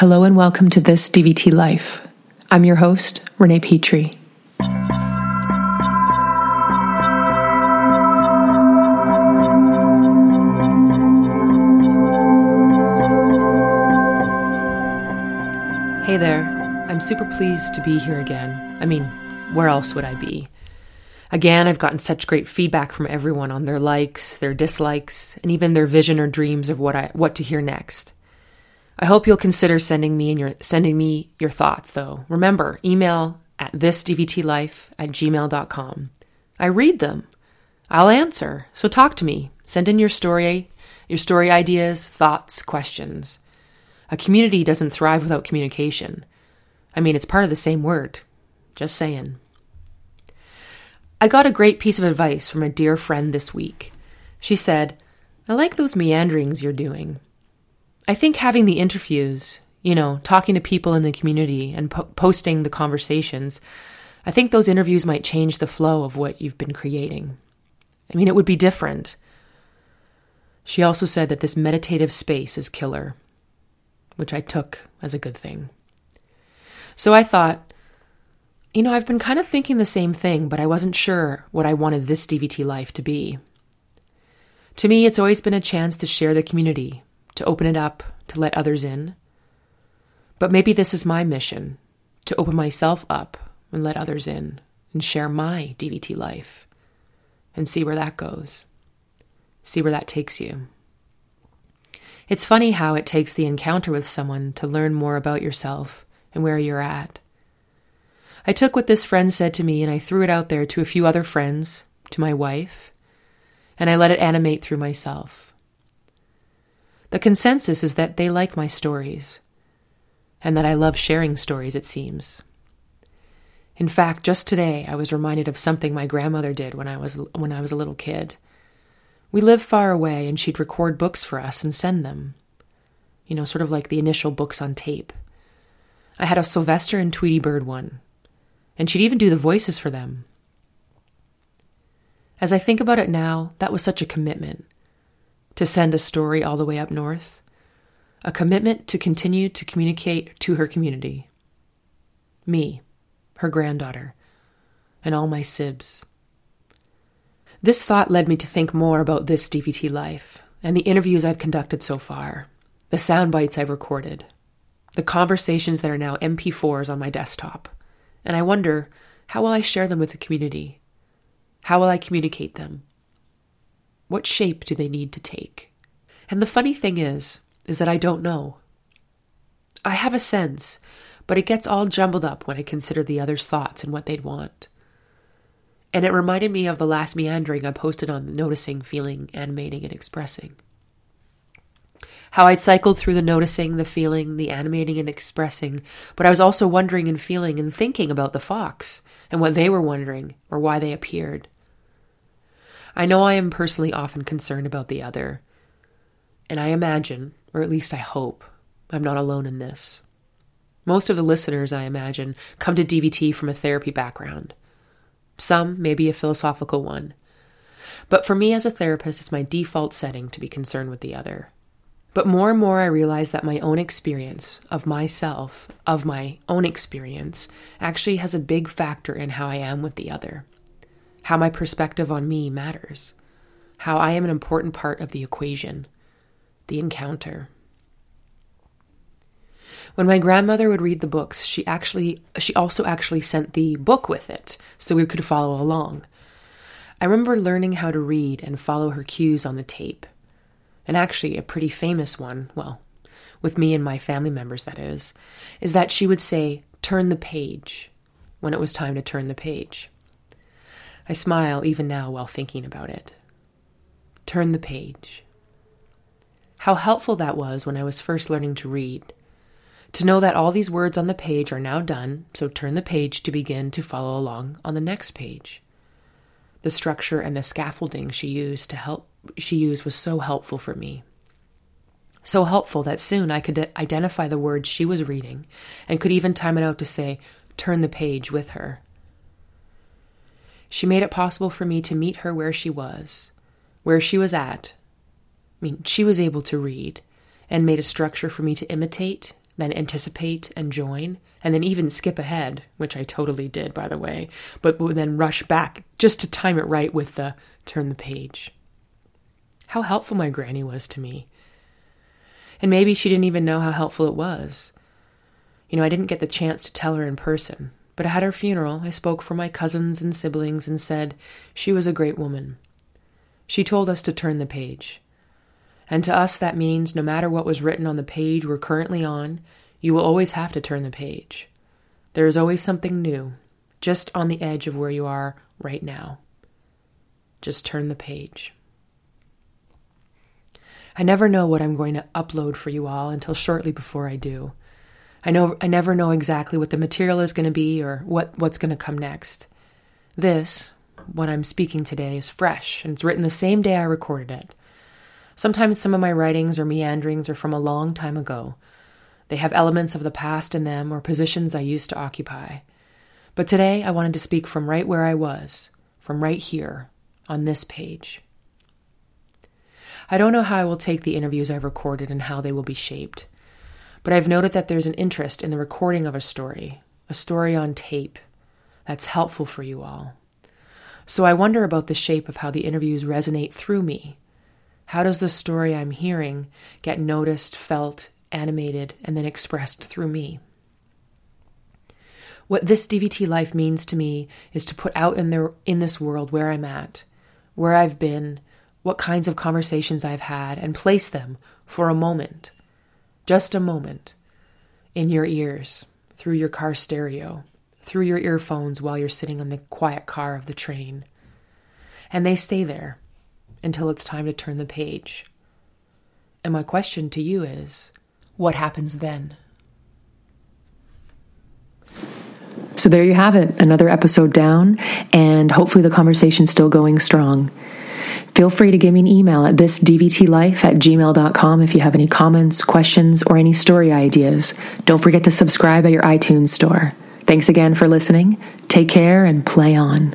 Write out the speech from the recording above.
Hello and welcome to this DVT Life. I'm your host, Renee Petrie. Hey there. I'm super pleased to be here again. I mean, where else would I be? Again, I've gotten such great feedback from everyone on their likes, their dislikes, and even their vision or dreams of what I what to hear next. I hope you'll consider sending me and your sending me your thoughts though. Remember, email at thisdvtlife at gmail.com. I read them. I'll answer. So talk to me. Send in your story, your story ideas, thoughts, questions. A community doesn't thrive without communication. I mean, it's part of the same word. Just saying. I got a great piece of advice from a dear friend this week. She said, I like those meanderings you're doing. I think having the interviews, you know, talking to people in the community and po- posting the conversations, I think those interviews might change the flow of what you've been creating. I mean, it would be different. She also said that this meditative space is killer which I took as a good thing. So I thought, you know, I've been kind of thinking the same thing, but I wasn't sure what I wanted this DVT life to be. To me, it's always been a chance to share the community, to open it up, to let others in. But maybe this is my mission to open myself up and let others in and share my DVT life and see where that goes, see where that takes you. It's funny how it takes the encounter with someone to learn more about yourself and where you're at. I took what this friend said to me and I threw it out there to a few other friends, to my wife, and I let it animate through myself. The consensus is that they like my stories, and that I love sharing stories, it seems. In fact, just today I was reminded of something my grandmother did when I was when I was a little kid. We lived far away, and she'd record books for us and send them. You know, sort of like the initial books on tape. I had a Sylvester and Tweety Bird one, and she'd even do the voices for them. As I think about it now, that was such a commitment to send a story all the way up north, a commitment to continue to communicate to her community. Me, her granddaughter, and all my sibs. This thought led me to think more about this DVT life and the interviews I've conducted so far, the sound bites I've recorded, the conversations that are now MP4s on my desktop. And I wonder, how will I share them with the community? How will I communicate them? What shape do they need to take? And the funny thing is, is that I don't know. I have a sense, but it gets all jumbled up when I consider the other's thoughts and what they'd want. And it reminded me of the last meandering I posted on noticing, feeling, animating, and expressing. How I'd cycled through the noticing, the feeling, the animating, and expressing, but I was also wondering and feeling and thinking about the fox and what they were wondering or why they appeared. I know I am personally often concerned about the other, and I imagine, or at least I hope, I'm not alone in this. Most of the listeners, I imagine, come to DVT from a therapy background. Some may be a philosophical one. But for me as a therapist, it's my default setting to be concerned with the other. But more and more, I realize that my own experience of myself, of my own experience, actually has a big factor in how I am with the other. How my perspective on me matters. How I am an important part of the equation, the encounter. When my grandmother would read the books, she actually she also actually sent the book with it so we could follow along. I remember learning how to read and follow her cues on the tape. And actually a pretty famous one, well, with me and my family members that is, is that she would say, "Turn the page," when it was time to turn the page. I smile even now while thinking about it. Turn the page. How helpful that was when I was first learning to read to know that all these words on the page are now done, so turn the page to begin to follow along on the next page. The structure and the scaffolding she used to help she used was so helpful for me. So helpful that soon I could identify the words she was reading and could even time it out to say, turn the page with her. She made it possible for me to meet her where she was, where she was at. I mean, she was able to read and made a structure for me to imitate then anticipate and join, and then even skip ahead, which I totally did, by the way, but would then rush back just to time it right with the turn the page. How helpful my granny was to me. And maybe she didn't even know how helpful it was. You know, I didn't get the chance to tell her in person, but at her funeral, I spoke for my cousins and siblings and said she was a great woman. She told us to turn the page. And to us, that means no matter what was written on the page we're currently on, you will always have to turn the page. There is always something new, just on the edge of where you are right now. Just turn the page. I never know what I'm going to upload for you all until shortly before I do. I know I never know exactly what the material is going to be or what, what's going to come next. This, what I'm speaking today, is fresh and it's written the same day I recorded it. Sometimes some of my writings or meanderings are from a long time ago. They have elements of the past in them or positions I used to occupy. But today I wanted to speak from right where I was, from right here, on this page. I don't know how I will take the interviews I've recorded and how they will be shaped, but I've noted that there's an interest in the recording of a story, a story on tape, that's helpful for you all. So I wonder about the shape of how the interviews resonate through me. How does the story I'm hearing get noticed, felt, animated, and then expressed through me? What this DVT life means to me is to put out in, the, in this world where I'm at, where I've been, what kinds of conversations I've had, and place them for a moment, just a moment, in your ears, through your car stereo, through your earphones while you're sitting on the quiet car of the train. And they stay there until it's time to turn the page. And my question to you is what happens then? So there you have it, another episode down, and hopefully the conversation's still going strong. Feel free to give me an email at thisdvtlife at gmail.com if you have any comments, questions, or any story ideas. Don't forget to subscribe at your iTunes store. Thanks again for listening. Take care and play on.